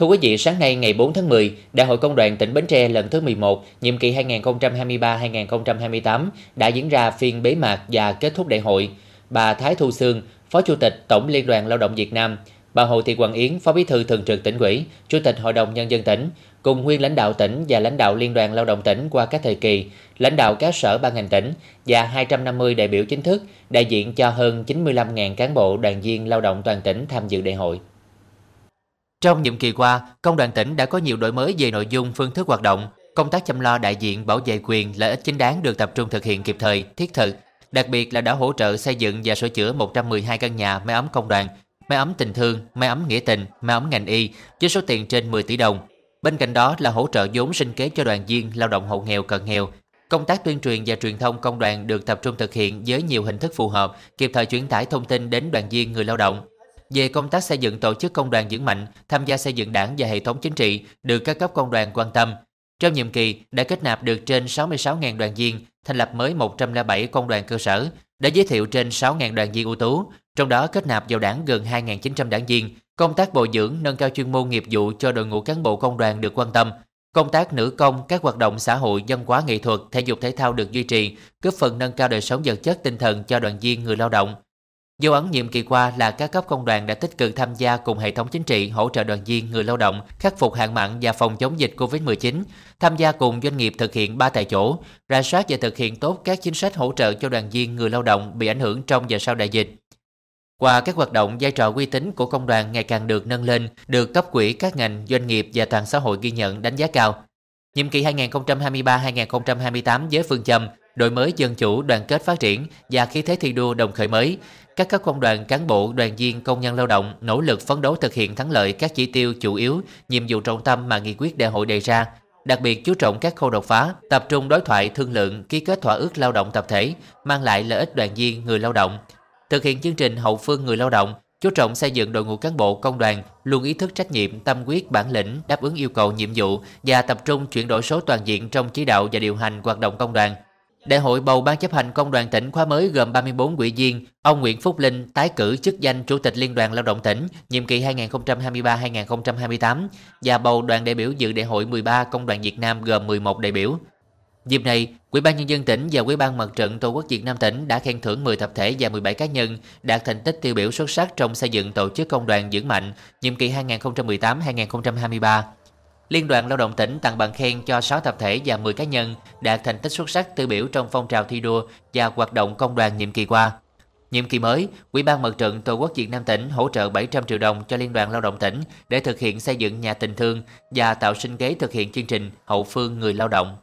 Thưa quý vị, sáng nay ngày 4 tháng 10, Đại hội Công đoàn tỉnh Bến Tre lần thứ 11, nhiệm kỳ 2023-2028 đã diễn ra phiên bế mạc và kết thúc đại hội. Bà Thái Thu Sương, Phó Chủ tịch Tổng Liên đoàn Lao động Việt Nam, bà Hồ Thị Quảng Yến, Phó Bí thư Thường trực tỉnh ủy, Chủ tịch Hội đồng Nhân dân tỉnh, cùng nguyên lãnh đạo tỉnh và lãnh đạo Liên đoàn Lao động tỉnh qua các thời kỳ, lãnh đạo các sở ban ngành tỉnh và 250 đại biểu chính thức, đại diện cho hơn 95.000 cán bộ đoàn viên lao động toàn tỉnh tham dự đại hội. Trong nhiệm kỳ qua, công đoàn tỉnh đã có nhiều đổi mới về nội dung, phương thức hoạt động. Công tác chăm lo đại diện bảo vệ quyền, lợi ích chính đáng được tập trung thực hiện kịp thời, thiết thực. Đặc biệt là đã hỗ trợ xây dựng và sửa chữa 112 căn nhà máy ấm công đoàn, máy ấm tình thương, máy ấm nghĩa tình, máy ấm ngành y với số tiền trên 10 tỷ đồng. Bên cạnh đó là hỗ trợ vốn sinh kế cho đoàn viên lao động hộ nghèo cận nghèo. Công tác tuyên truyền và truyền thông công đoàn được tập trung thực hiện với nhiều hình thức phù hợp, kịp thời truyền tải thông tin đến đoàn viên người lao động. Về công tác xây dựng tổ chức công đoàn vững mạnh, tham gia xây dựng đảng và hệ thống chính trị được các cấp công đoàn quan tâm. Trong nhiệm kỳ đã kết nạp được trên 66.000 đoàn viên, thành lập mới 107 công đoàn cơ sở, đã giới thiệu trên 6.000 đoàn viên ưu tú, trong đó kết nạp vào đảng gần 2.900 đảng viên. Công tác bồi dưỡng, nâng cao chuyên môn nghiệp vụ cho đội ngũ cán bộ công đoàn được quan tâm. Công tác nữ công, các hoạt động xã hội, văn hóa nghệ thuật, thể dục thể thao được duy trì, góp phần nâng cao đời sống vật chất tinh thần cho đoàn viên người lao động. Dấu ấn nhiệm kỳ qua là các cấp công đoàn đã tích cực tham gia cùng hệ thống chính trị hỗ trợ đoàn viên người lao động khắc phục hạn mặn và phòng chống dịch Covid-19, tham gia cùng doanh nghiệp thực hiện ba tại chỗ, rà soát và thực hiện tốt các chính sách hỗ trợ cho đoàn viên người lao động bị ảnh hưởng trong và sau đại dịch. Qua các hoạt động, vai trò uy tín của công đoàn ngày càng được nâng lên, được cấp quỹ các ngành, doanh nghiệp và toàn xã hội ghi nhận đánh giá cao. Nhiệm kỳ 2023-2028 với phương châm đổi mới dân chủ, đoàn kết phát triển và khí thế thi đua đồng khởi mới, các cấp công đoàn, cán bộ, đoàn viên, công nhân lao động nỗ lực phấn đấu thực hiện thắng lợi các chỉ tiêu chủ yếu, nhiệm vụ trọng tâm mà nghị quyết đại hội đề ra, đặc biệt chú trọng các khâu đột phá, tập trung đối thoại thương lượng, ký kết thỏa ước lao động tập thể, mang lại lợi ích đoàn viên người lao động, thực hiện chương trình hậu phương người lao động, chú trọng xây dựng đội ngũ cán bộ công đoàn luôn ý thức trách nhiệm, tâm quyết, bản lĩnh, đáp ứng yêu cầu nhiệm vụ và tập trung chuyển đổi số toàn diện trong chỉ đạo và điều hành hoạt động công đoàn. Đại hội bầu Ban chấp hành Công đoàn tỉnh khóa mới gồm 34 ủy viên, ông Nguyễn Phúc Linh tái cử chức danh Chủ tịch Liên đoàn Lao động tỉnh nhiệm kỳ 2023-2028 và bầu đoàn đại biểu dự đại hội 13 Công đoàn Việt Nam gồm 11 đại biểu. Dịp này, Ủy ban Nhân dân tỉnh và Ủy ban Mặt trận Tổ quốc Việt Nam tỉnh đã khen thưởng 10 tập thể và 17 cá nhân đạt thành tích tiêu biểu xuất sắc trong xây dựng tổ chức công đoàn vững mạnh nhiệm kỳ 2018-2023. Liên đoàn Lao động tỉnh tặng bằng khen cho 6 tập thể và 10 cá nhân đạt thành tích xuất sắc tiêu biểu trong phong trào thi đua và hoạt động công đoàn nhiệm kỳ qua. Nhiệm kỳ mới, Ủy ban Mặt trận Tổ quốc Việt Nam tỉnh hỗ trợ 700 triệu đồng cho Liên đoàn Lao động tỉnh để thực hiện xây dựng nhà tình thương và tạo sinh kế thực hiện chương trình hậu phương người lao động.